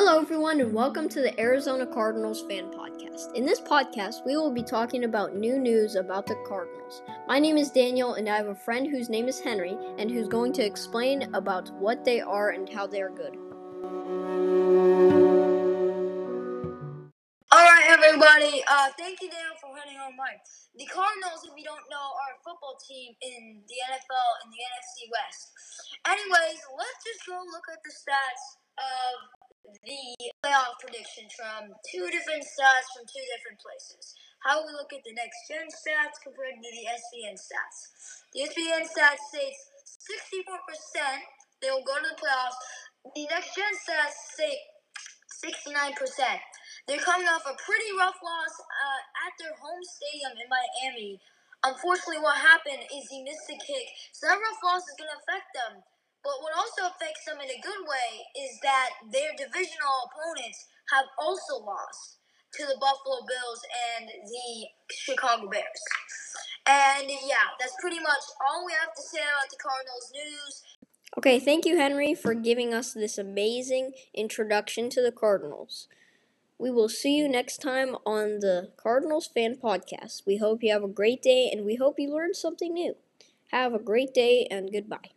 Hello, everyone, and welcome to the Arizona Cardinals Fan Podcast. In this podcast, we will be talking about new news about the Cardinals. My name is Daniel, and I have a friend whose name is Henry, and who's going to explain about what they are and how they are good. All right, everybody. Uh, thank you, Daniel, for running on mic. The Cardinals, if you don't know, are a football team in the NFL and the NFC West. Anyways, let's just go look at the stats of the playoff predictions from two different stats from two different places. How we look at the next gen stats compared to the ESPN stats. The ESPN stats states 64% they will go to the playoffs. The next gen stats say 69%. They're coming off a pretty rough loss uh, at their home stadium in Miami. Unfortunately, what happened is he missed a kick, so that rough loss is going to affect them. But what also affects them in a good way is that their divisional opponents have also lost to the Buffalo Bills and the Chicago Bears. And yeah, that's pretty much all we have to say about the Cardinals news. Okay, thank you, Henry, for giving us this amazing introduction to the Cardinals. We will see you next time on the Cardinals Fan Podcast. We hope you have a great day and we hope you learned something new. Have a great day and goodbye.